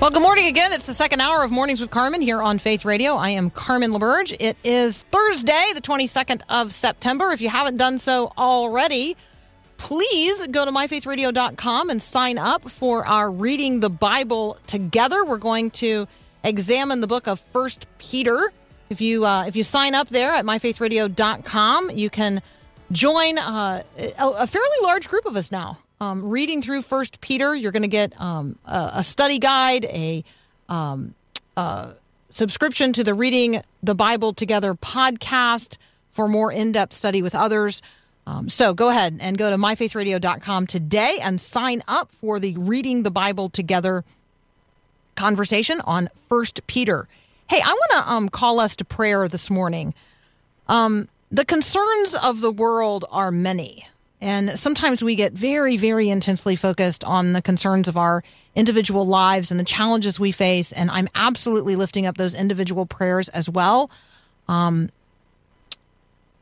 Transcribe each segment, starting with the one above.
Well, good morning again. It's the second hour of Mornings with Carmen here on Faith Radio. I am Carmen LaBerge. It is Thursday, the 22nd of September. If you haven't done so already, please go to myfaithradio.com and sign up for our Reading the Bible Together. We're going to examine the book of First Peter. If you uh, if you sign up there at myfaithradio.com, you can join uh, a fairly large group of us now. Um, reading through First Peter, you're going to get um, a, a study guide, a um, uh, subscription to the Reading the Bible Together podcast for more in depth study with others. Um, so go ahead and go to myfaithradio.com today and sign up for the Reading the Bible Together conversation on First Peter. Hey, I want to um, call us to prayer this morning. Um, the concerns of the world are many. And sometimes we get very, very intensely focused on the concerns of our individual lives and the challenges we face. And I'm absolutely lifting up those individual prayers as well. Um,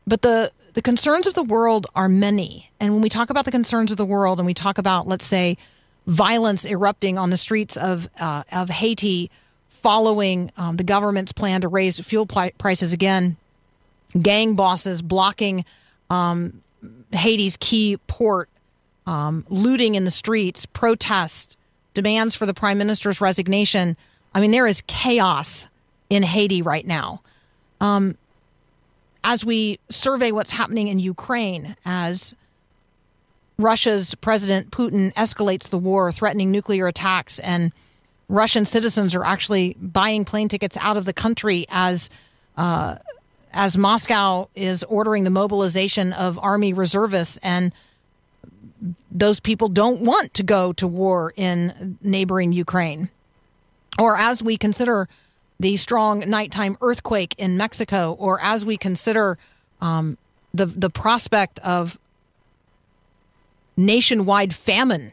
but the the concerns of the world are many. And when we talk about the concerns of the world, and we talk about, let's say, violence erupting on the streets of uh, of Haiti following um, the government's plan to raise fuel prices again, gang bosses blocking um, Haiti's key port, um, looting in the streets, protests, demands for the prime minister's resignation. I mean, there is chaos in Haiti right now. Um, as we survey what's happening in Ukraine, as Russia's President Putin escalates the war, threatening nuclear attacks, and Russian citizens are actually buying plane tickets out of the country as uh, as Moscow is ordering the mobilization of army reservists, and those people don't want to go to war in neighboring Ukraine, or as we consider the strong nighttime earthquake in Mexico, or as we consider um, the the prospect of nationwide famine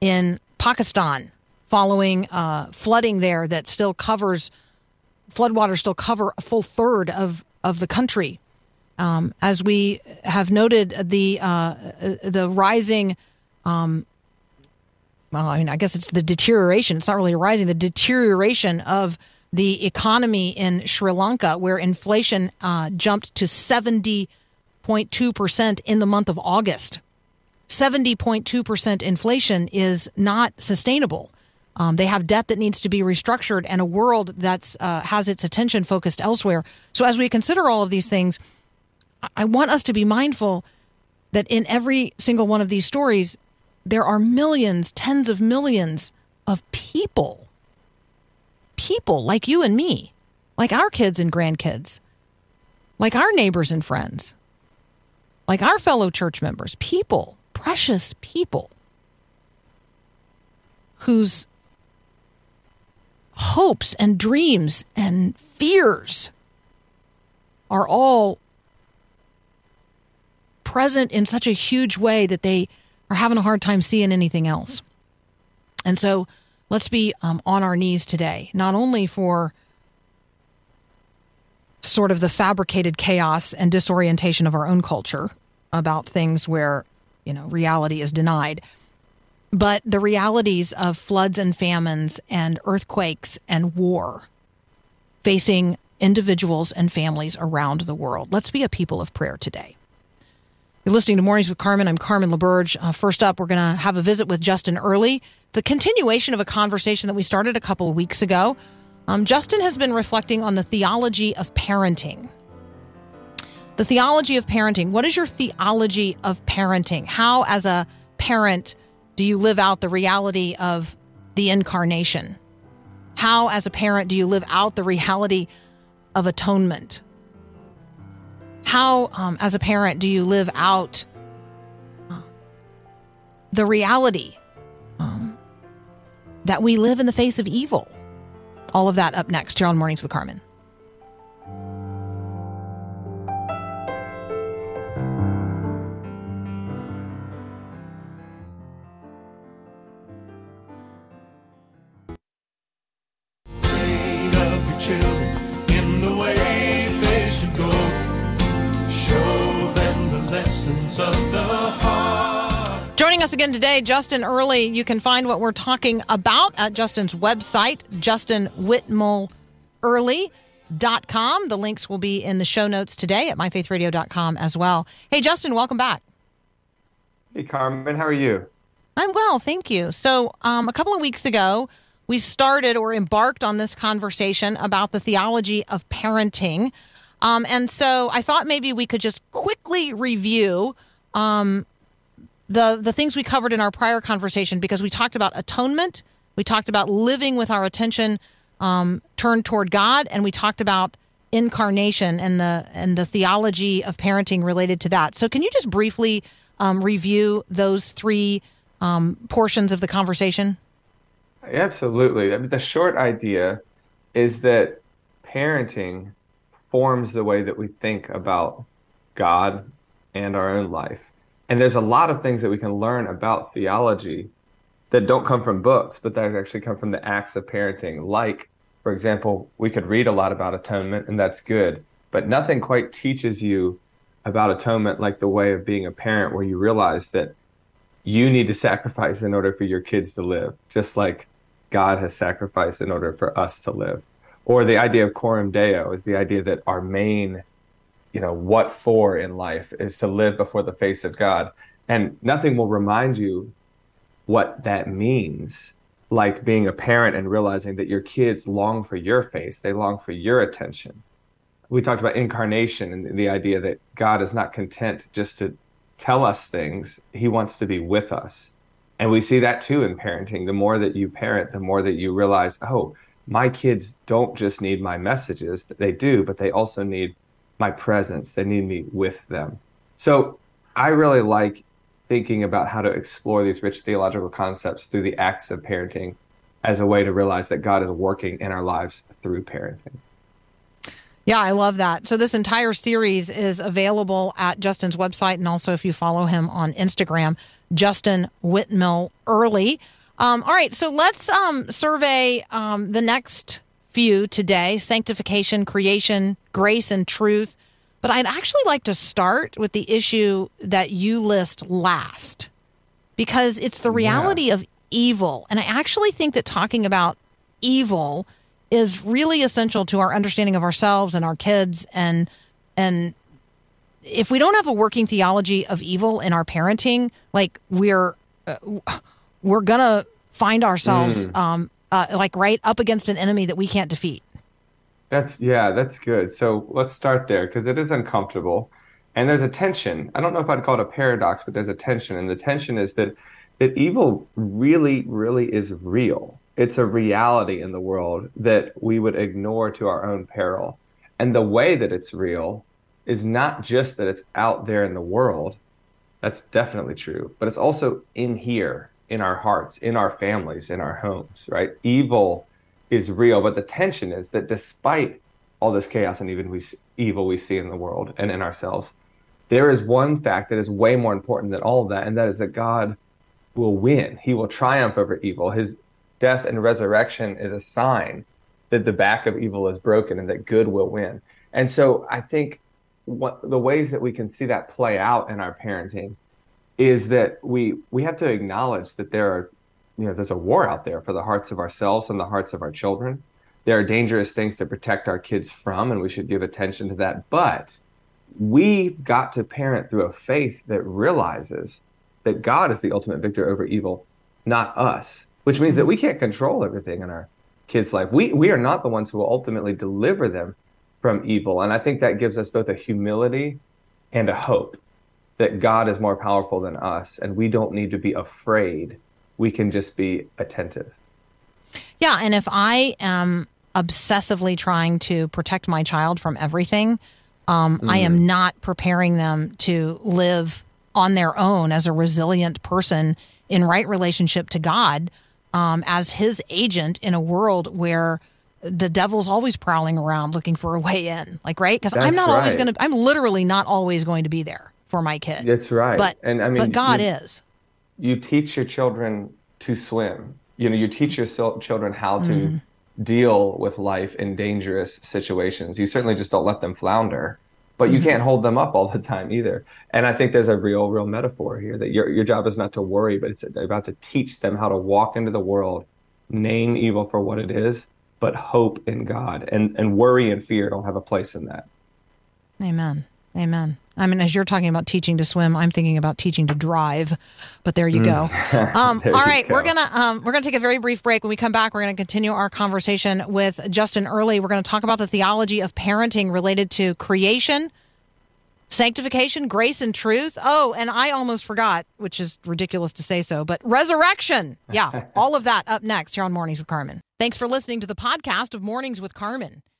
in Pakistan following uh, flooding there that still covers floodwaters still cover a full third of of the country. Um, as we have noted, the uh, the rising, um, well, I mean, I guess it's the deterioration. It's not really rising. The deterioration of the economy in Sri Lanka, where inflation uh, jumped to seventy point two percent in the month of August. Seventy point two percent inflation is not sustainable. Um, they have debt that needs to be restructured and a world that uh, has its attention focused elsewhere. So, as we consider all of these things, I want us to be mindful that in every single one of these stories, there are millions, tens of millions of people, people like you and me, like our kids and grandkids, like our neighbors and friends, like our fellow church members, people, precious people whose hopes and dreams and fears are all present in such a huge way that they are having a hard time seeing anything else. And so let's be um, on our knees today, not only for sort of the fabricated chaos and disorientation of our own culture about things where, you know, reality is denied, but the realities of floods and famines and earthquakes and war facing individuals and families around the world. Let's be a people of prayer today. You're listening to Mornings with Carmen. I'm Carmen LaBerge. Uh, first up, we're going to have a visit with Justin Earley. It's a continuation of a conversation that we started a couple of weeks ago. Um, Justin has been reflecting on the theology of parenting. The theology of parenting. What is your theology of parenting? How, as a parent, do you live out the reality of the incarnation? How, as a parent, do you live out the reality of atonement. How, um, as a parent, do you live out uh, the reality um, that we live in the face of evil? All of that up next here on Mornings with Carmen. Us again today, Justin Earley. You can find what we're talking about at Justin's website, justinwhitmelearley.com. The links will be in the show notes today at myfaithradio.com as well. Hey, Justin, welcome back. Hey, Carmen, how are you? I'm well, thank you. So, um, a couple of weeks ago, we started or embarked on this conversation about the theology of parenting. Um, and so I thought maybe we could just quickly review um, the, the things we covered in our prior conversation because we talked about atonement, we talked about living with our attention um, turned toward God, and we talked about incarnation and the and the theology of parenting related to that. So, can you just briefly um, review those three um, portions of the conversation? Absolutely. I mean, the short idea is that parenting forms the way that we think about God and our own life. And there's a lot of things that we can learn about theology that don't come from books, but that actually come from the acts of parenting. Like, for example, we could read a lot about atonement, and that's good, but nothing quite teaches you about atonement like the way of being a parent, where you realize that you need to sacrifice in order for your kids to live, just like God has sacrificed in order for us to live. Or the idea of coram deo is the idea that our main, you know, what for in life is to live before the face of God. And nothing will remind you what that means, like being a parent and realizing that your kids long for your face, they long for your attention. We talked about incarnation and the idea that God is not content just to tell us things, He wants to be with us. And we see that too in parenting. The more that you parent, the more that you realize, oh, my kids don't just need my messages, they do, but they also need my presence. They need me with them. So I really like thinking about how to explore these rich theological concepts through the acts of parenting as a way to realize that God is working in our lives through parenting. Yeah, I love that. So this entire series is available at Justin's website, and also if you follow him on Instagram, Justin Whitmel Earley. Um, all right, so let's um, survey um, the next few today: sanctification, creation, grace, and truth. But I'd actually like to start with the issue that you list last, because it's the reality of evil, and I actually think that talking about evil is really essential to our understanding of ourselves and our kids. And and if we don't have a working theology of evil in our parenting like we're uh, we're gonna find ourselves um uh, like right up against an enemy that we can't defeat That's yeah, that's good. So let's start there because it is uncomfortable, and there's a tension. I don't know if I'd call it a paradox, but there's a tension, and the tension is that that evil really, really is real. It's a reality in the world that we would ignore to our own peril, and the way that it's real is not just that it's out there in the world. That's definitely true, but it's also in here, in our hearts, in our families, in our homes. Right? Evil is real, but the tension is that despite all this chaos and even we evil we see in the world and in ourselves, there is one fact that is way more important than all of that, and that is that God will win. He will triumph over evil. His death and resurrection is a sign that the back of evil is broken and that good will win. And so I think what the ways that we can see that play out in our parenting is that we we have to acknowledge that there are you know there's a war out there for the hearts of ourselves and the hearts of our children. There are dangerous things to protect our kids from and we should give attention to that. But we've got to parent through a faith that realizes that god is the ultimate victor over evil not us which means that we can't control everything in our kids life. We we are not the ones who will ultimately deliver them from evil. And i think that gives us both a humility and a hope that God is more powerful than us and we don't need to be afraid. We can just be attentive. Yeah, and if I am obsessively trying to protect my child from everything. Um, I am not preparing them to live on their own as a resilient person in right relationship to God, um, as His agent in a world where the devil's always prowling around looking for a way in. Like, right? Because I'm not always going to. I'm literally not always going to be there for my kid. That's right. But and I mean, but God you, is. you teach your children to swim. You know, you teach your children how to Mm-hmm. deal with life in dangerous situations. You certainly just don't let them flounder, but Mm-hmm. you can't hold them up all the time either. And I think there's a real, real metaphor here that your your job is not to worry, but it's about to teach them how to walk into the world, name evil for what it is, but hope in God. And and worry and fear don't have a place in that. Amen. Amen. I mean, as you're talking about teaching to swim, I'm thinking about teaching to drive. But there you go. Um, Mm. There all right, we're gonna um, we're gonna take a very brief break. When we come back, we're gonna continue our conversation with Justin Earley. We're gonna talk about the theology of parenting related to creation, sanctification, grace, and truth. Oh, and I almost forgot, which is ridiculous to say so, but resurrection. Yeah, all of that up next here on Mornings with Carmen. Thanks for listening to the podcast of Mornings with Carmen.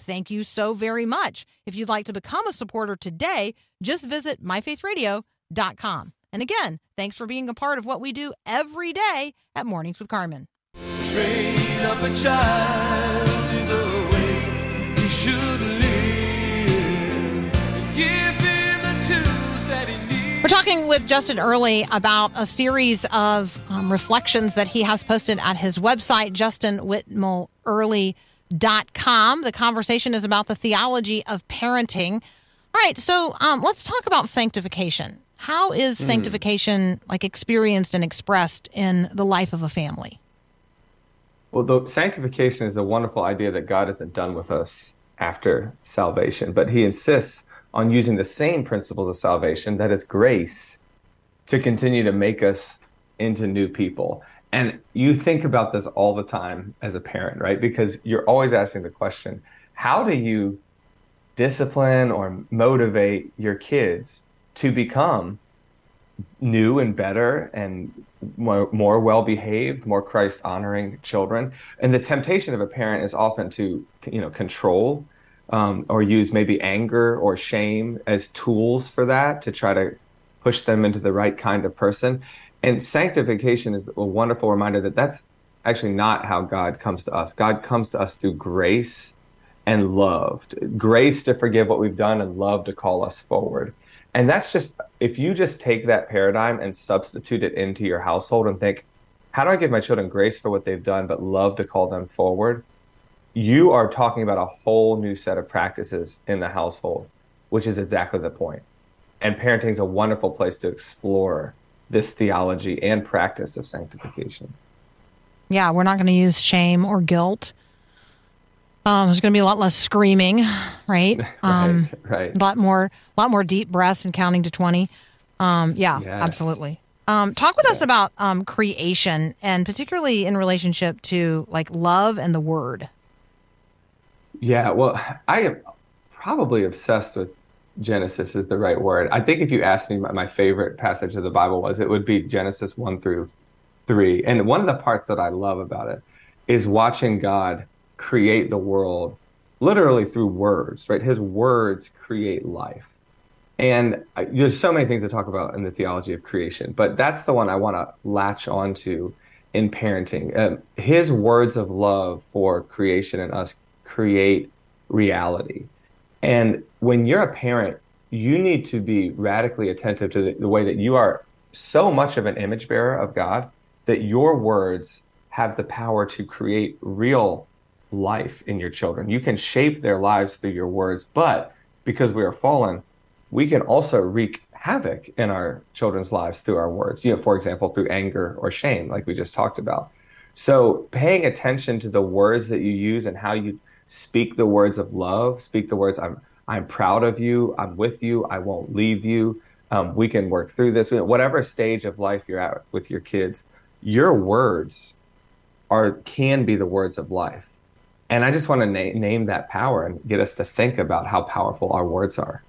thank you so very much. If you'd like to become a supporter today, just visit myfaithradio.com. And again, thanks for being a part of what we do every day at Mornings with Carmen. Train up a child in the way he should live. Give him the tools that he needs. We're talking with Justin Earley about a series of um, reflections that he has posted at his website, justinwhitmelearley.com. The conversation is about the theology of parenting. All right, so um, let's talk about sanctification. How is sanctification like experienced and expressed in the life of a family? Well, the sanctification is a wonderful idea that God isn't done with us after salvation, but He insists on using the same principles of salvation, that is grace, to continue to make us into new people. And you think about this all the time as a parent, right? Because you're always asking the question how do you discipline or motivate your kids to become new and better and more, more well behaved, more Christ honoring children. And the temptation of a parent is often to, you know, control um, or use maybe anger or shame as tools for that to try to push them into the right kind of person. And sanctification is a wonderful reminder that that's actually not how God comes to us. God comes to us through grace and love, grace to forgive what we've done and love to call us forward. And that's just, if you just take that paradigm and substitute it into your household and think, how do I give my children grace for what they've done, but love to call them forward? You are talking about a whole new set of practices in the household, which is exactly the point. And parenting is a wonderful place to explore this theology and practice of sanctification. Yeah, we're not going to use shame or guilt. Um, there's going to be a lot less screaming, right? Um, right, right. a lot more, a lot more deep breaths and counting to twenty. Um, yeah, Yes. absolutely. Um, talk with us about um, creation and particularly in relationship to like love and the word. Yeah, well, I am probably obsessed with Genesis is the right word. I think if you asked me my, favorite passage of the Bible was, it would be Genesis 1 through 3. And one of the parts that I love about it is watching God create the world literally through words, right? His words create life. And there's so many things to talk about in the theology of creation, but that's the one I want to latch onto in parenting. Um, his words of love for creation and us create reality. And when you're a parent, you need to be radically attentive to the, the way that you are so much of an image bearer of God that your words have the power to create real life in your children. You can shape their lives through your words, but because we are fallen, we can also wreak havoc in our children's lives through our words. You know, for example, through anger or shame, like we just talked about. So, paying attention to the words that you use and how you speak the words of love, speak the words I'm I'm proud of you. I'm with you. I won't leave you. Um, we can work through this. Whatever stage of life you're at with your kids, your words are can be the words of life. And I just want to na- name that power and get us to think about how powerful our words are.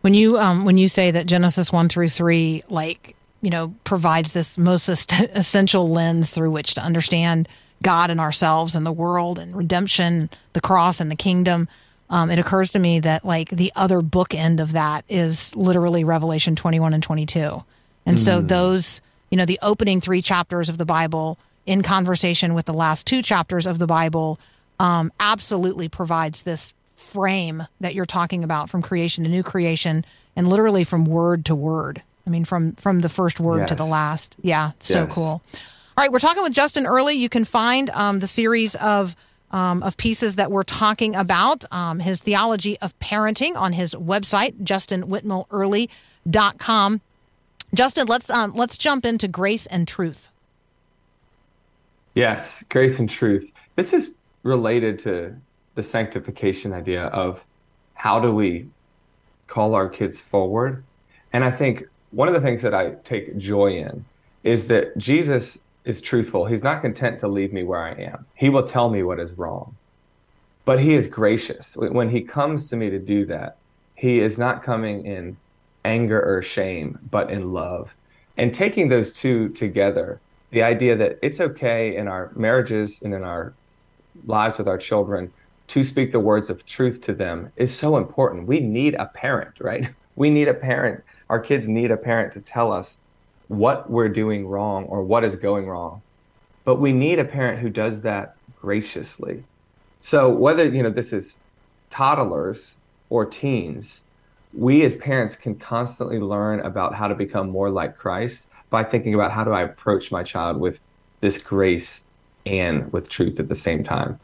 When you um, when you say that Genesis one through three, like you know, provides this most essential lens through which to understand God and ourselves and the world and redemption, the cross and the kingdom. Um, it occurs to me that like the other bookend of that is literally Revelation twenty one and twenty two, and so those you know the opening three chapters of the Bible in conversation with the last two chapters of the Bible um, absolutely provides this frame that you're talking about from creation to new creation and literally from word to word. I mean, from from the first word to the last. Yeah, so Yes. cool. All right, we're talking with Justin Earley. You can find um, the series of um, of pieces that we're talking about, um, his theology of parenting on his website, justinwhitmelearley.com. Justin, let's um, let's jump into grace and truth. Yes, grace and truth. This is related to the sanctification idea of how do we call our kids forward. And I think one of the things that I take joy in is that Jesus is truthful. He's not content to leave me where I am, He will tell me what is wrong. But He is gracious. When He comes to me to do that, He is not coming in anger or shame, but in love. And taking those two together, the idea that it's okay in our marriages and in our lives with our children to speak the words of truth to them is so important. We need a parent, right? We need a parent. Our kids need a parent to tell us what we're doing wrong or what is going wrong. But we need a parent who does that graciously. So whether, you know, this is toddlers or teens, we as parents can constantly learn about how to become more like Christ by thinking about how do I approach my child with this grace and with truth at the same time.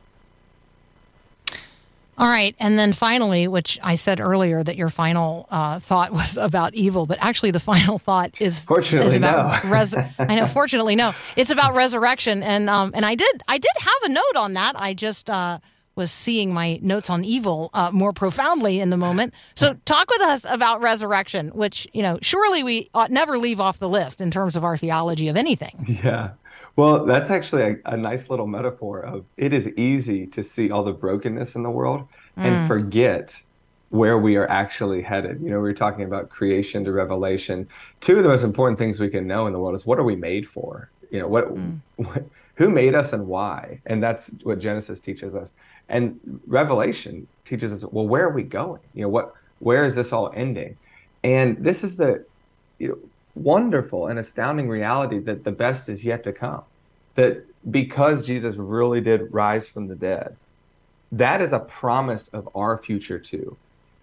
All right, and then finally, which I said earlier that your final uh, thought was about evil, but actually the final thought is Fortunately, is about no. res- I know. Fortunately, no. It's about resurrection, and um, and I did I did have a note on that. I just uh, was seeing my notes on evil uh, more profoundly in the moment. So talk with us about resurrection, which you know surely we ought never leave off the list in terms of our theology of anything. Yeah. Well, that's actually a, a nice little metaphor of it is easy to see all the brokenness in the world and mm. forget where we are actually headed. You know, we were talking about creation to revelation. Two of the most important things we can know in the world is what are we made for? You know, what, mm. what who made us and why? And that's what Genesis teaches us. And Revelation teaches us, well, where are we going? You know, what where is this all ending? And this is the you know, wonderful and astounding reality that the best is yet to come. That because Jesus really did rise from the dead, that is a promise of our future too.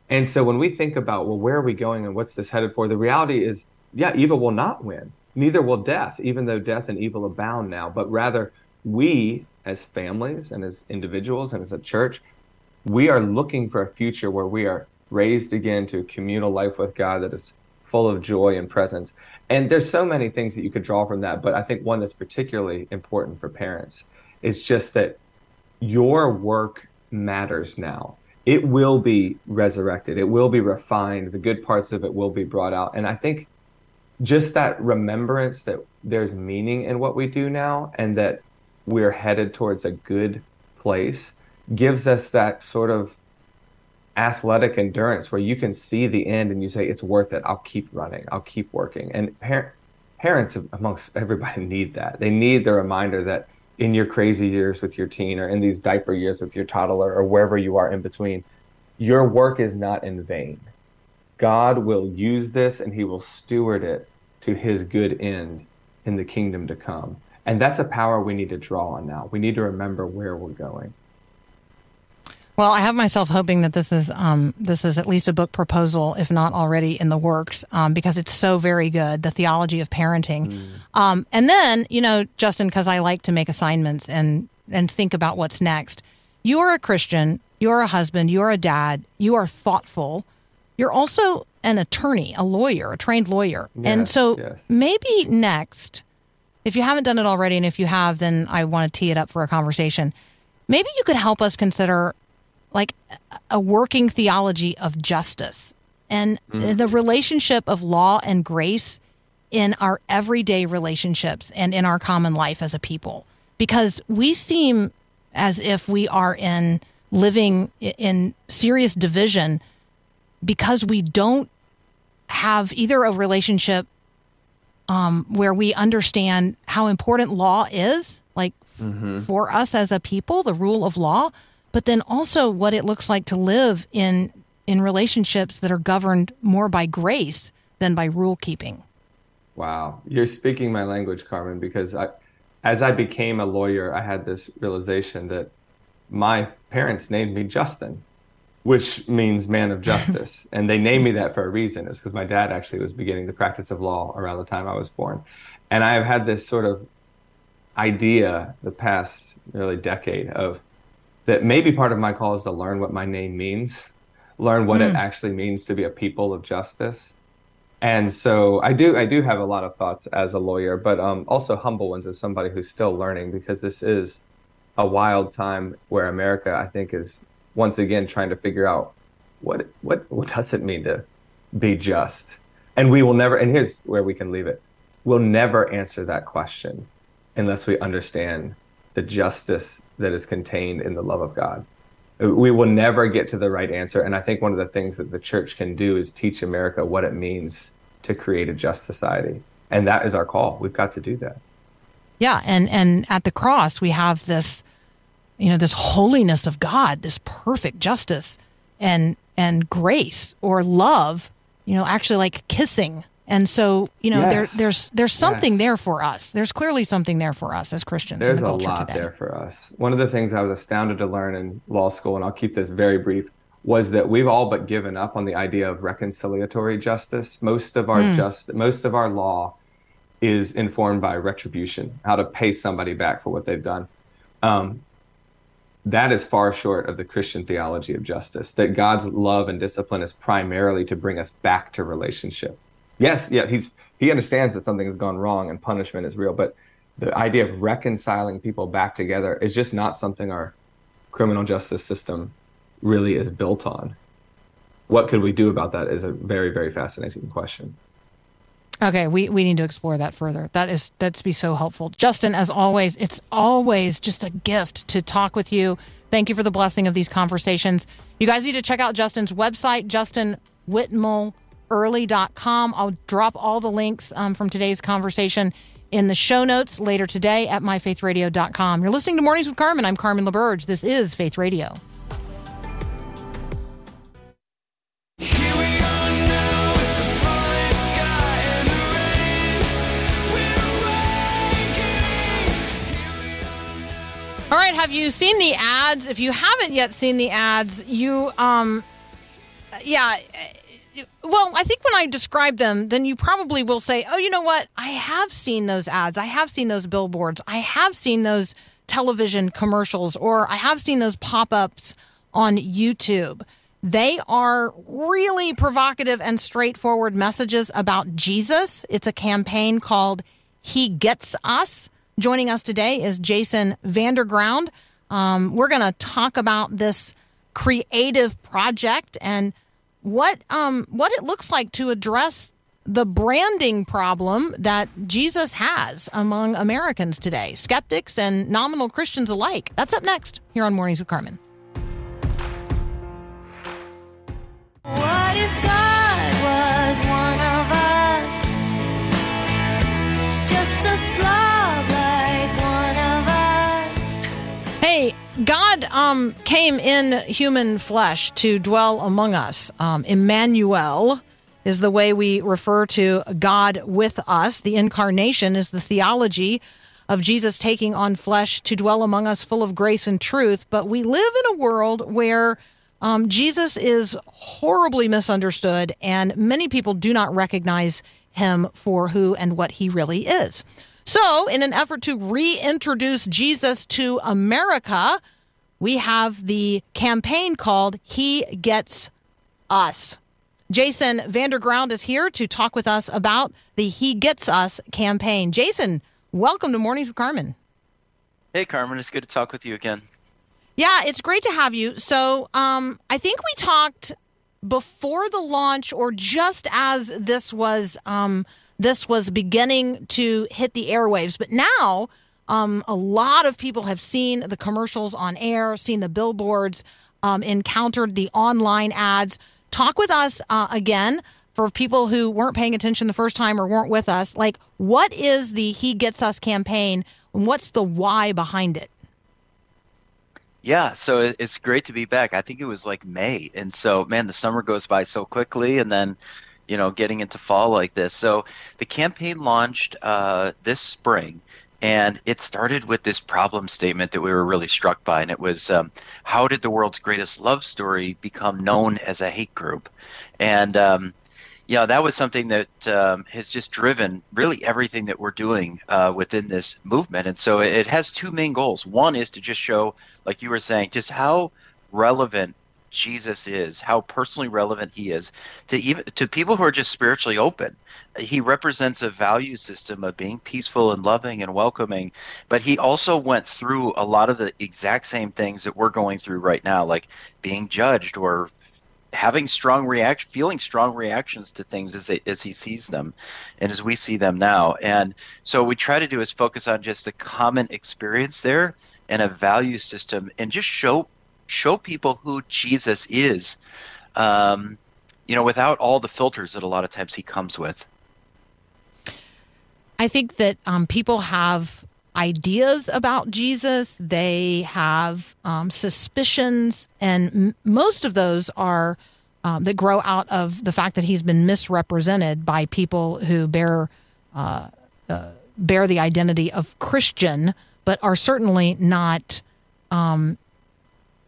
And so when we think about, well, where are we going and what's this headed for? The reality is, yeah, evil will not win. Neither will death, even though death and evil abound now. But rather, we as families and as individuals and as a church, we are looking for a future where we are raised again to communal life with God that is full of joy and presence. And there's so many things that you could draw from that, but I think one that's particularly important for parents is just that your work matters now. It will be resurrected. It will be refined. The good parts of it will be brought out. And I think just that remembrance that there's meaning in what we do now and that we're headed towards a good place gives us that sort of athletic endurance where you can see the end and you say it's worth it. I'll keep running. I'll keep working. And par- parents amongst everybody need that. They need the reminder that in your crazy years with your teen or in these diaper years with your toddler or wherever you are in between your work is not in vain. God will use this and he will steward it to his good end in the kingdom to come. And that's a power we need to draw on now. We need to remember where we're going Well, I have myself hoping that this is um, this is at least a book proposal, if not already in the works, um, because it's so very good. The theology of parenting, um, and then you know, Justin, because I like to make assignments and and think about what's next. You are a Christian. You are a husband. You are a dad. You are thoughtful. You're also an attorney, a lawyer, a trained lawyer, and so yes. maybe next, if you haven't done it already, and if you have, then I want to tee it up for a conversation. Maybe you could help us consider like a working theology of justice. And the relationship of law and grace in our everyday relationships and in our common life as a people. Because we seem as if we are in living in serious division because we don't have either a relationship um, where we understand how important law is, like for us as a people, the rule of law, but then also what it looks like to live in in relationships that are governed more by grace than by rule keeping. Wow, you're speaking my language, Carmen, because I, as I became a lawyer, I had this realization that my parents named me Justin, which means man of justice. and they named me that for a reason. It's because my dad actually was beginning the practice of law around the time I was born. And I have had this sort of idea the past nearly decade of that maybe part of my call is to learn what my name means, learn what it actually means to be a people of justice. And so I do I do have a lot of thoughts as a lawyer, but um, also humble ones as somebody who's still learning because this is a wild time where America, I think, is once again trying to figure out what what what does it mean to be just. And we will never and here's where we can leave it. We'll never answer that question unless we understand the justice that is contained in the love of God. We will never get to the right answer. And I think one of the things that the church can do is teach America what it means to create a just society. And that is our call. We've got to do that. Yeah, and and at the cross we have this you know this holiness of God, this perfect justice and and grace or love, you know, actually like kissing. And so, you know, Yes. there there's there's something Yes. there for us. There's clearly something there for us as Christians There's the a lot today. there for us. One of the things I was astounded to learn in law school, and I'll keep this very brief, was that we've all but given up on the idea of reconciliatory justice. Most of our just most of our law is informed by retribution, how to pay somebody back for what they've done. Um, that is far short of the Christian theology of justice. That God's love and discipline is primarily to bring us back to relationship. Yes, yeah, he's he understands that something has gone wrong and punishment is real, but the idea of reconciling people back together is just not something our criminal justice system really is built on. What could we do about that is a very, very fascinating question. Okay, we, we need to explore that further. That is that'd be so helpful. Justin, as always, it's always just a gift to talk with you. Thank you for the blessing of these conversations. You guys need to check out Justin's website, justinwhitmelearley.com. I'll drop all the links um, from today's conversation in the show notes later today at myfaithradio.com. You're listening to Mornings with Carmen. I'm Carmen LaBerge. This is Faith Radio. All right, have you seen the ads? If you haven't yet seen the ads, you um yeah, well, I think when I describe them, then you probably will say, "Oh, you know what? I have seen those ads. I have seen those billboards. I have seen those television commercials or I have seen those pop-ups on YouTube." They are really provocative and straightforward messages about Jesus. It's a campaign called He Gets Us. Joining us today is Jason Vanderground. Um, we're going to talk about this creative project and what um, what it looks like to address the branding problem that Jesus has among Americans today, skeptics and nominal Christians alike. That's up next here on Mornings with Carmen. What if God was one of us? Just a slob like one of us. Hey, God um, came in human flesh to dwell among us. Um, Emmanuel is the way we refer to God with us. The incarnation is the theology of Jesus taking on flesh to dwell among us, full of grace and truth. But we live in a world where um, Jesus is horribly misunderstood, and many people do not recognize him for who and what he really is. So, in an effort to reintroduce Jesus to America, we have the campaign called He Gets Us. Jason Vanderground is here to talk with us about the He Gets Us campaign. Jason, welcome to Mornings with Carmen. Hey, Carmen, it's good to talk with you again. Yeah, it's great to have you. So, um, I think we talked before the launch, or just as this was um, this was beginning to hit the airwaves. But now, um, a lot of people have seen the commercials on air, seen the billboards, um, encountered the online ads. Talk with us uh, again for people who weren't paying attention the first time or weren't with us. Like, what is the He Gets Us campaign, and what's the why behind it? Yeah, so it's great to be back. I think it was like May. And so, man, the summer goes by so quickly and then, you know, getting into fall like this. So the campaign launched uh, this spring and it started with this problem statement that we were really struck by. And it was um, how did the world's greatest love story become known as a hate group? And, um, yeah, that was something that um, has just driven really everything that we're doing uh, within this movement. And so it, it has two main goals. One is to just show, like you were saying, just how relevant Jesus is, how personally relevant he is to even to people who are just spiritually open. He represents a value system of being peaceful and loving and welcoming, but he also went through a lot of the exact same things that we're going through right now, like being judged or having strong reaction feeling strong reactions to things as they, as he sees them and as we see them now and so we try to do is focus on just a common experience there and a value system and just show show people who Jesus is um, you know without all the filters that a lot of times he comes with I think that um, people have ideas about Jesus. They have um, suspicions, and m- most of those are um, that grow out of the fact that he's been misrepresented by people who bear uh, uh, bear the identity of Christian, but are certainly not um,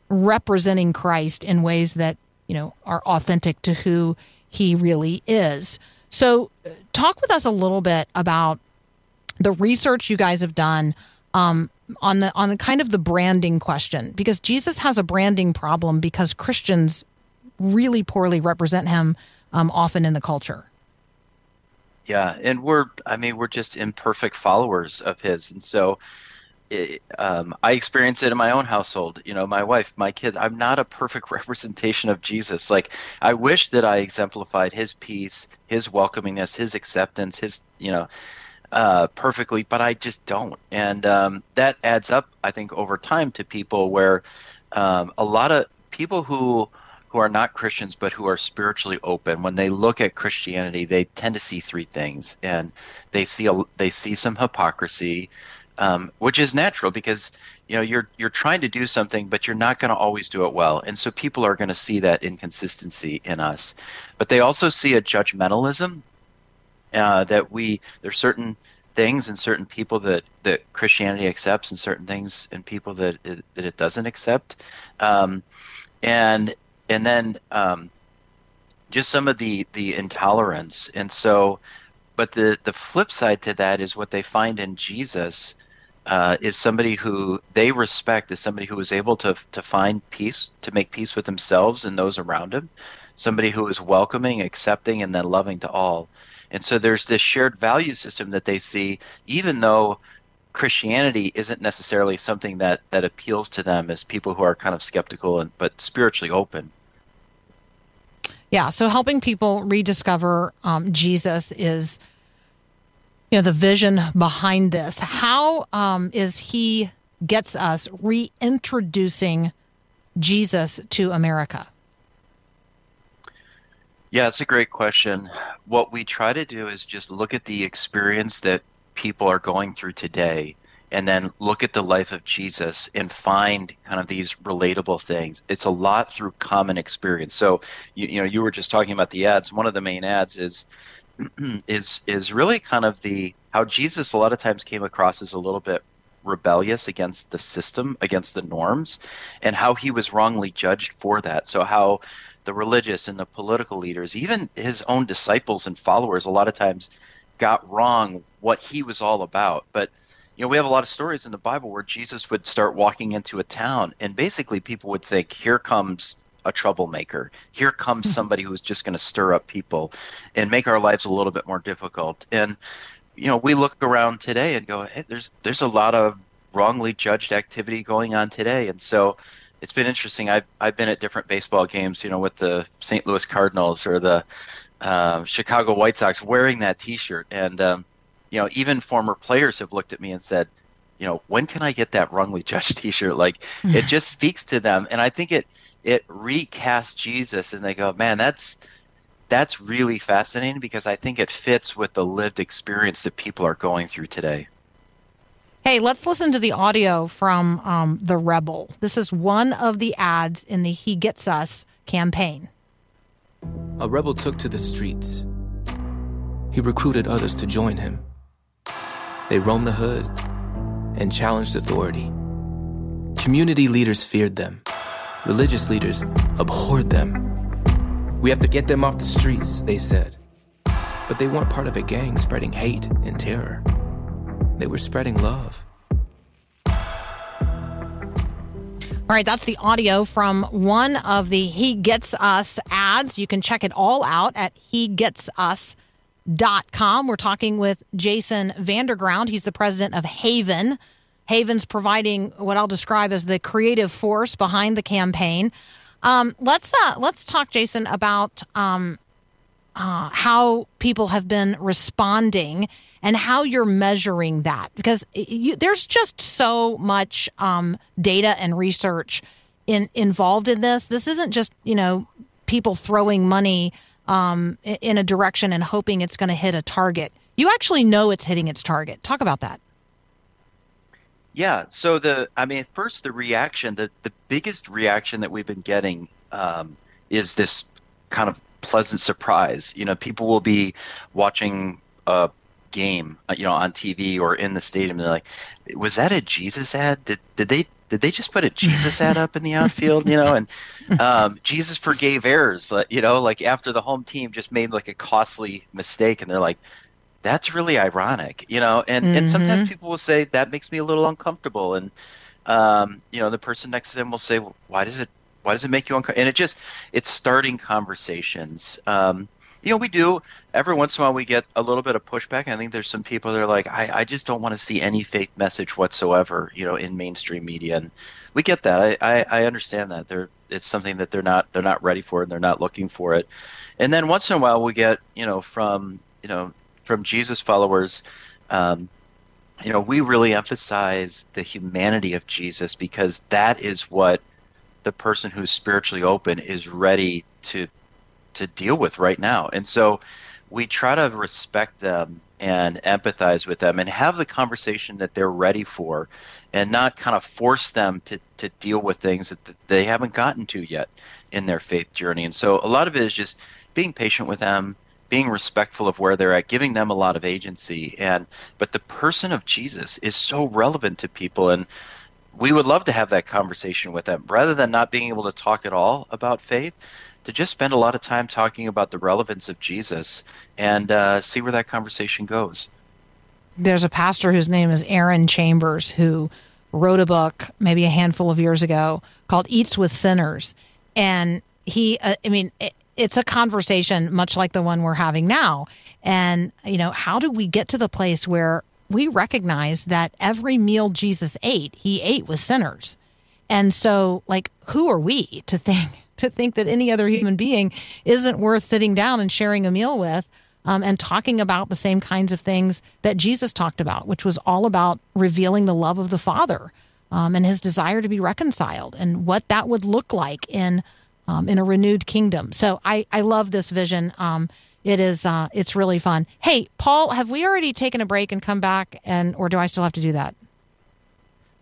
representing Christ in ways that you know are authentic to who he really is. So, uh, talk with us a little bit about the research you guys have done um, on the on the kind of the branding question, because Jesus has a branding problem because Christians really poorly represent him um, often in the culture. Yeah, and we're I mean we're just imperfect followers of his, and so um, I experience it in my own household. You know, my wife, my kids. I'm not a perfect representation of Jesus. Like I wish that I exemplified his peace, his welcomingness, his acceptance, his you know uh, perfectly, but I just don't, and um, that adds up. I think over time to people where um, a lot of people who who are not Christians but who are spiritually open, when they look at Christianity, they tend to see three things, and they see a, they see some hypocrisy, um, which is natural because you know you're you're trying to do something, but you're not going to always do it well, and so people are going to see that inconsistency in us. But they also see a judgmentalism uh, that we there's certain things and certain people that that Christianity accepts, and certain things and people that it, that it doesn't accept, um, and and then um, just some of the the intolerance, and so, but the the flip side to that is what they find in Jesus. Uh, is somebody who they respect, is somebody who is able to to find peace, to make peace with themselves and those around them, somebody who is welcoming, accepting, and then loving to all. And so there's this shared value system that they see, even though Christianity isn't necessarily something that, that appeals to them as people who are kind of skeptical and but spiritually open. Yeah, so helping people rediscover um, Jesus is, you know, the vision behind this. How um, is he gets us reintroducing Jesus to America? Yeah, it's a great question. What we try to do is just look at the experience that people are going through today and then look at the life of Jesus and find kind of these relatable things. It's a lot through common experience. So, you, you know, you were just talking about the ads. One of the main ads is is is really kind of the how Jesus a lot of times came across as a little bit rebellious against the system, against the norms, and how he was wrongly judged for that. So how the religious and the political leaders, even his own disciples and followers, a lot of times got wrong what he was all about. But you know, we have a lot of stories in the Bible where Jesus would start walking into a town, and basically people would think, "Here comes a troublemaker. Here comes somebody who's just going to stir up people and make our lives a little bit more difficult." And you know, we look around today and go, hey, "There's there's a lot of wrongly judged activity going on today. And so it's been interesting. I've I've been at different baseball games, you know, with the St. Louis Cardinals or the um, Chicago White Sox wearing that T-shirt, and um, you know, even former players have looked at me and said, you know, when can I get that wrongly judged T-shirt? Like, it just speaks to them, and I think it it recasts Jesus, and they go, man, that's that's really fascinating because I think it fits with the lived experience that people are going through today. Hey, let's listen to the audio from um, The Rebel. This is one of the ads in the He Gets Us campaign. A rebel took to the streets. He recruited others to join him. They roamed the hood and challenged authority. Community leaders feared them. Religious leaders abhorred them. We have to get them off the streets, they said. But they weren't part of a gang spreading hate and terror. They were spreading love. All right, that's the audio from one of the He Gets Us ads. You can check it all out at hegetsus.com. We're talking with Jason Vanderground. He's the president of Haven. Haven's providing what I'll describe as the creative force behind the campaign. Um, let's uh, let's talk, Jason, about um, uh, how people have been responding and how you're measuring that because you, there's just so much um, data and research in, involved in this. This isn't just you know people throwing money um, in a direction and hoping it's going to hit a target. You actually know it's hitting its target. Talk about that. Yeah. So the, I mean, first the reaction, the the biggest reaction that we've been getting um, is this kind of pleasant surprise. You know, people will be watching a game, uh, you know, on TV or in the stadium. And they're like, "Was that a Jesus ad? Did did they did they just put a Jesus ad up in the outfield? You know, and um, Jesus forgave errors. You know, like after the home team just made like a costly mistake, and they're like." That's really ironic, you know, and, and sometimes people will say that makes me a little uncomfortable, and um, you know, the person next to them will say, well, "Why does it? Why does it make you uncomfortable?" And it just it's starting conversations. Um, you know, we do every once in a while we get a little bit of pushback. I think there's some people that are like, I, I just don't want to see any faith message whatsoever, you know, in mainstream media, and we get that. I, I, I understand that. They're it's something that they're not they're not ready for and they're not looking for it. And then once in a while we get, you know, from you know from Jesus followers, um, you know, we really emphasize the humanity of Jesus because that is what the person who's spiritually open is ready to to deal with right now. And so we try to respect them and empathize with them and have the conversation that they're ready for and not kind of force them to, to deal with things that, they haven't gotten to yet in their faith journey. And so a lot of it is just being patient with them, being respectful of where they're at, giving them a lot of agency. And but the person of Jesus is so relevant to people and we would love to have that conversation with them rather than not being able to talk at all about faith to just spend a lot of time talking about the relevance of jesus and uh, see where that conversation goes there's a pastor whose name is Arron Chambers who wrote a book maybe a handful of years ago called Eats with Sinners. And he, uh, I mean, it, it's a conversation much like the one we're having now. And, you know, how do we get to the place where we recognize that every meal Jesus ate, he ate with sinners? And so, like, who are we to think to think that any other human being isn't worth sitting down and sharing a meal with, um, and talking about the same kinds of things that Jesus talked about, which was all about revealing the love of the Father um, and His desire to be reconciled, and what that would look like in um, in a renewed kingdom. So I I love this vision. Um, it is uh, it's really fun. Hey, Paul, have we already taken a break and come back, and or do I still have to do that?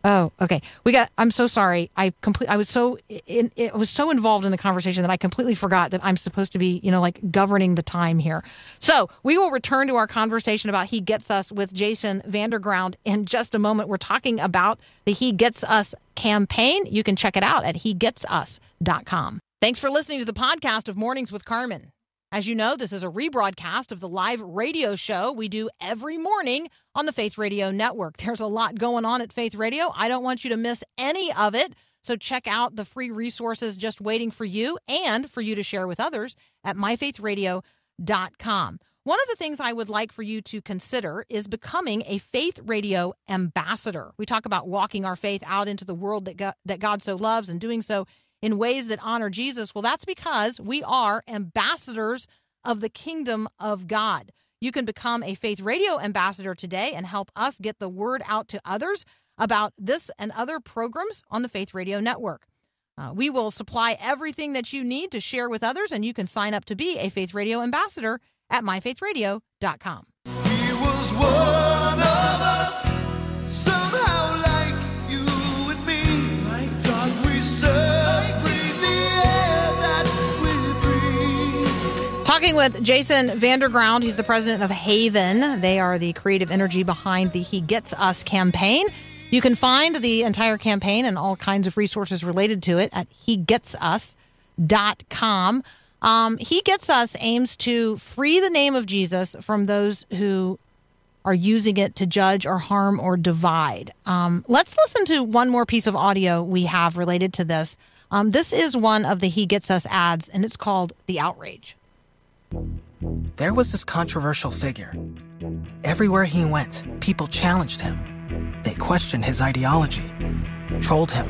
Oh, okay. We got. I'm so sorry. I complete. I was so in. It was so involved in the conversation that I completely forgot that I'm supposed to be, you know, like governing the time here. So we will return to our conversation about He Gets Us with Jason Vanderground in just a moment. We're talking about the He Gets Us campaign. You can check it out at hegetsus.com. Thanks for listening to the podcast of Mornings with Carmen. As you know, this is a rebroadcast of the live radio show we do every morning on the Faith Radio Network. There's a lot going on at Faith Radio. I don't want you to miss any of it. So check out the free resources just waiting for you and for you to share with others at myfaithradio.com. One of the things I would like for you to consider is becoming a faith radio ambassador. We talk about walking our faith out into the world that God, that God so loves and doing so in ways that honor Jesus. Well, that's because we are ambassadors of the kingdom of God. You can become a faith radio ambassador today and help us get the word out to others about this and other programs on the Faith Radio Network. Uh, we will supply everything that you need to share with others, and you can sign up to be a Faith Radio ambassador at myfaithradio.com. He was one of us, Talking with Jason Vanderground, he's the president of Haven. They are the creative energy behind the He Gets Us campaign. You can find the entire campaign and all kinds of resources related to it at hegetsus.com. Um, he Gets Us aims to free the name of Jesus from those who are using it to judge or harm or divide. Um, let's listen to one more piece of audio we have related to this. Um, this is one of the He Gets Us ads, and it's called The Outrage. There was this controversial figure. Everywhere he went, people challenged him. They questioned his ideology, trolled him,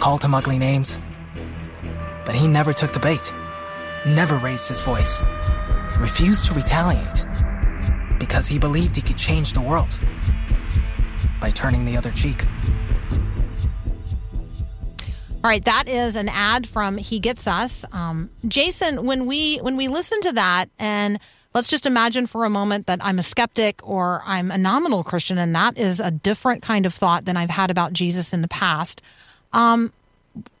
called him ugly names. But he never took the bait, never raised his voice, refused to retaliate because he believed he could change the world by turning the other cheek. All right, that is an ad from He Gets Us. Um, Jason, when we when we listen to that, and let's just imagine for a moment that I'm a skeptic or I'm a nominal Christian, and that is a different kind of thought than I've had about Jesus in the past. Um,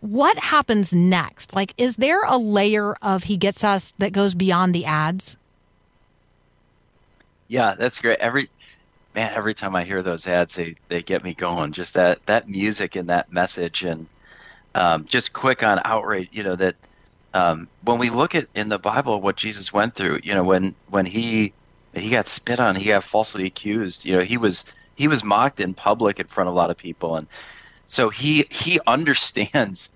what happens next? Like, is there a layer of He Gets Us that goes beyond the ads? Yeah, that's great. Every man, every time I hear those ads, they they get me going. Just that that music and that message, and um, just quick on outrage. You know that um, when we look at in the Bible what Jesus went through, you know when when he he got spit on, he got falsely accused. You know he was he was mocked in public in front of a lot of people, and so he he understands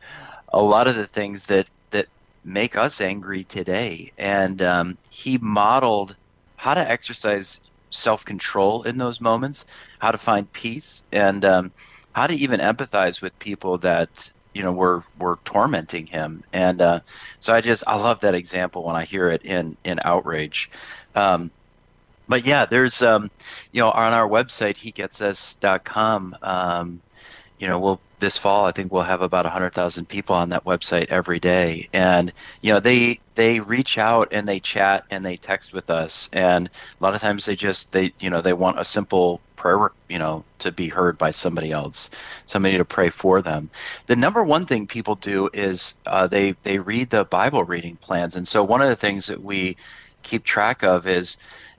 a lot of the things that that make us angry today, and um, he modeled how to exercise self control in those moments, how to find peace, and um, how to even empathize with people that you know were were tormenting him. And uh, so I just I love that example when I hear it in in outrage. Um, but yeah, there's um, you know on our website hegetsus.com. Um, you know, we'll this fall I think we'll have about 100,000 people on that website every day and you know they they reach out and they chat and they text with us and a lot of times they just they you know they want a simple prayer you know to be heard by somebody else somebody to pray for them. The number one thing people do is uh, they they read the bible reading plans. And so one of the things that we keep track of is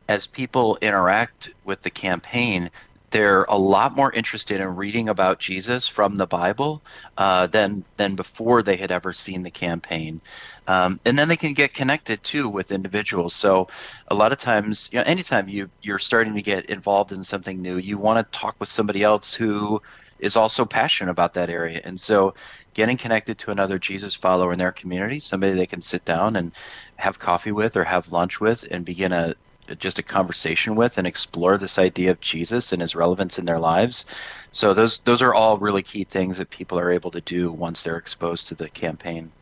as people interact with the campaign they're a lot more interested in reading about Jesus from the Bible uh, than than before they had ever seen the campaign, um, and then they can get connected too with individuals. So a lot of times, you know, anytime you you're starting to get involved in something new, you want to talk with somebody else who is also passionate about that area, and so getting connected to another Jesus follower in their community, somebody they can sit down and have coffee with or have lunch with, and begin a just a conversation with and explore this idea of Jesus and his relevance in their lives. So those those are all really key things that people are able to do once they're exposed to the campaign.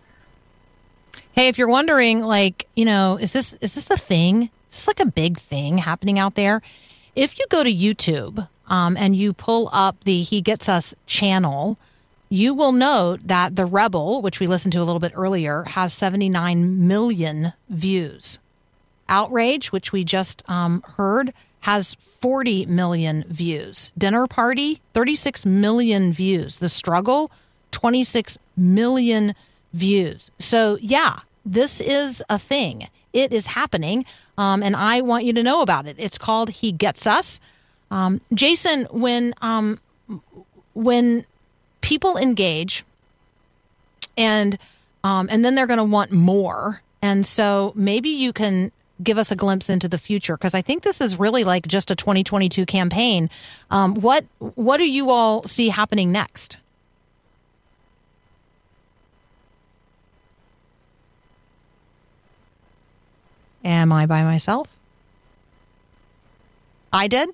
Hey, if you're wondering, like, you know, is this is this a thing? Is this like a big thing happening out there? If you go to YouTube um, and you pull up the He Gets Us channel, you will note that the Rebel, which we listened to a little bit earlier, has 79 million views. Outrage, which we just um, heard, has 40 million views. Dinner Party, 36 million views. The Struggle, 26 million views. So, yeah, this is a thing. It is happening, um, and I want you to know about it. It's called He Gets Us. Um, Jason, when um, when people engage, and um, and then they're going to want more, and so maybe you can give us a glimpse into the future because I think this is really like just a 2022 campaign. Um, what what do you all see happening next? Am I by myself? I did.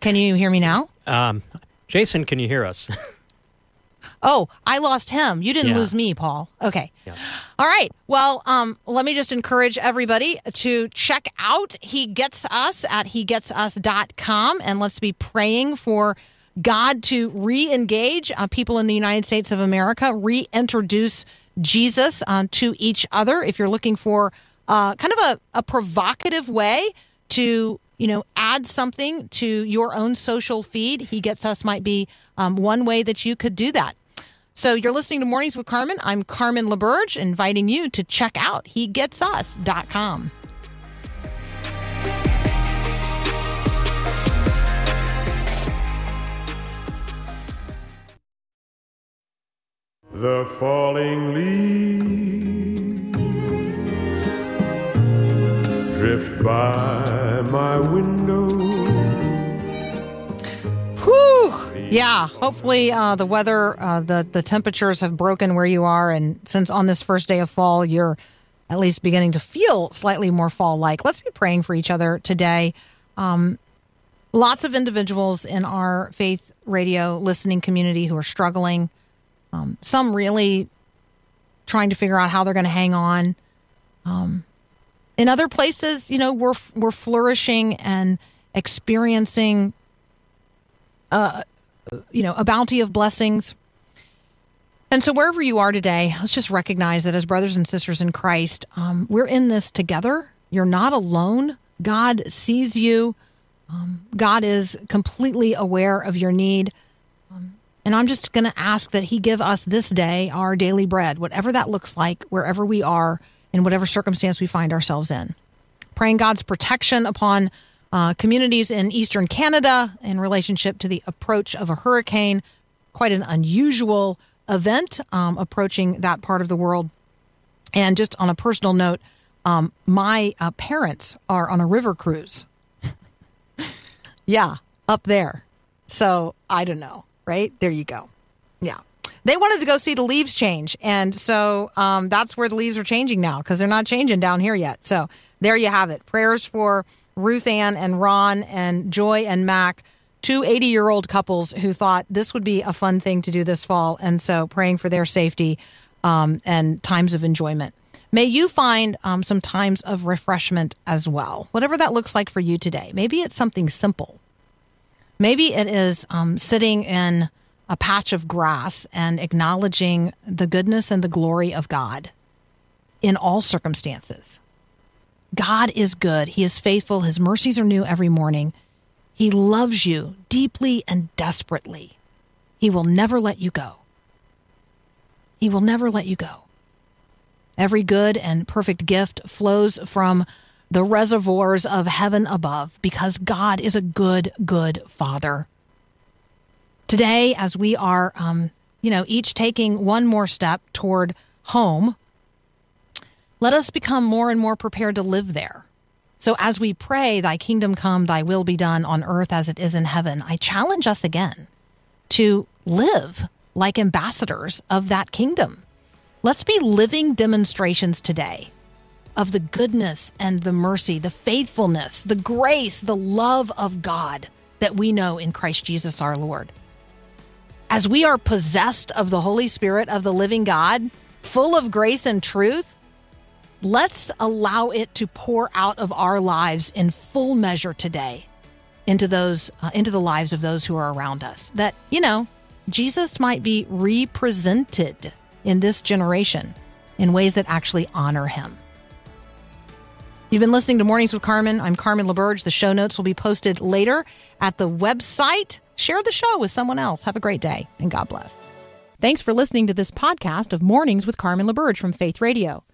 Can you hear me now? Um, Jason, can you hear us? Oh, I lost him. You didn't Yeah. lose me, Paul. Okay. Yeah. All right. Well, um, let me just encourage everybody to check out He Gets Us at HeGetsUs.com and let's be praying for God to re engage uh, people in the United States of America, reintroduce Jesus uh, to each other. If you're looking for uh, kind of a, a provocative way to you know add something to your own social feed. He gets us might be um, one way that you could do that. So you're listening to mornings with carmen. I'm carmen laberge inviting you to check out he The falling leaves drift by my window. Whew. Yeah, hopefully uh, the weather, uh, the the temperatures have broken where you are, and since on this first day of fall, you're at least beginning to feel slightly more fall-like. Let's be praying for each other today. Um, lots of individuals in our faith radio listening community who are struggling. Um, some really trying to figure out how they're going to hang on. Um, in other places, you know, we're we're flourishing and experiencing uh, you know, a bounty of blessings. And so, wherever you are today, let's just recognize that as brothers and sisters in Christ, um, we're in this together. You're not alone. God sees you. Um, God is completely aware of your need. And I'm just going to ask that He give us this day our daily bread, whatever that looks like, wherever we are, in whatever circumstance we find ourselves in. Praying God's protection upon uh, communities in eastern Canada in relationship to the approach of a hurricane. Quite an unusual event um, approaching that part of the world. And just on a personal note, um, my uh, parents are on a river cruise. yeah, up there. So I don't know, right? There you go. Yeah. They wanted to go see the leaves change. And so um, that's where the leaves are changing now because they're not changing down here yet. So there you have it. Prayers for Ruth Ann and Ron and Joy and Mac, two 80 year old couples who thought this would be a fun thing to do this fall. And so praying for their safety um, and times of enjoyment. May you find um, some times of refreshment as well, whatever that looks like for you today. Maybe it's something simple. Maybe it is um, sitting in a patch of grass and acknowledging the goodness and the glory of God in all circumstances. God is good. He is faithful. His mercies are new every morning. He loves you deeply and desperately. He will never let you go. He will never let you go. Every good and perfect gift flows from the reservoirs of heaven above because God is a good, good Father. Today, as we are, um, you know, each taking one more step toward home, let us become more and more prepared to live there. So as we pray, Thy kingdom come, Thy will be done on earth as it is in heaven, I challenge us again to live like ambassadors of that kingdom. Let's be living demonstrations today of the goodness and the mercy, the faithfulness, the grace, the love of God that we know in Christ Jesus our Lord. As we are possessed of the Holy Spirit of the living God, full of grace and truth, let's allow it to pour out of our lives in full measure today into those uh, into the lives of those who are around us that you know jesus might be represented in this generation in ways that actually honor him You've been listening to Mornings with Carmen. I'm Carmen LaBerge. The show notes will be posted later at the website. Share the show with someone else. Have a great day and God bless. Thanks for listening to this podcast of Mornings with Carmen LaBerge from Faith Radio.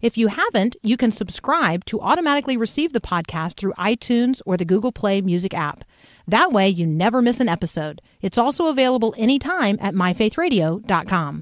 If you haven't, you can subscribe to automatically receive the podcast through iTunes or the Google Play Music app. That way, you never miss an episode. It's also available anytime at myfaithradio.com.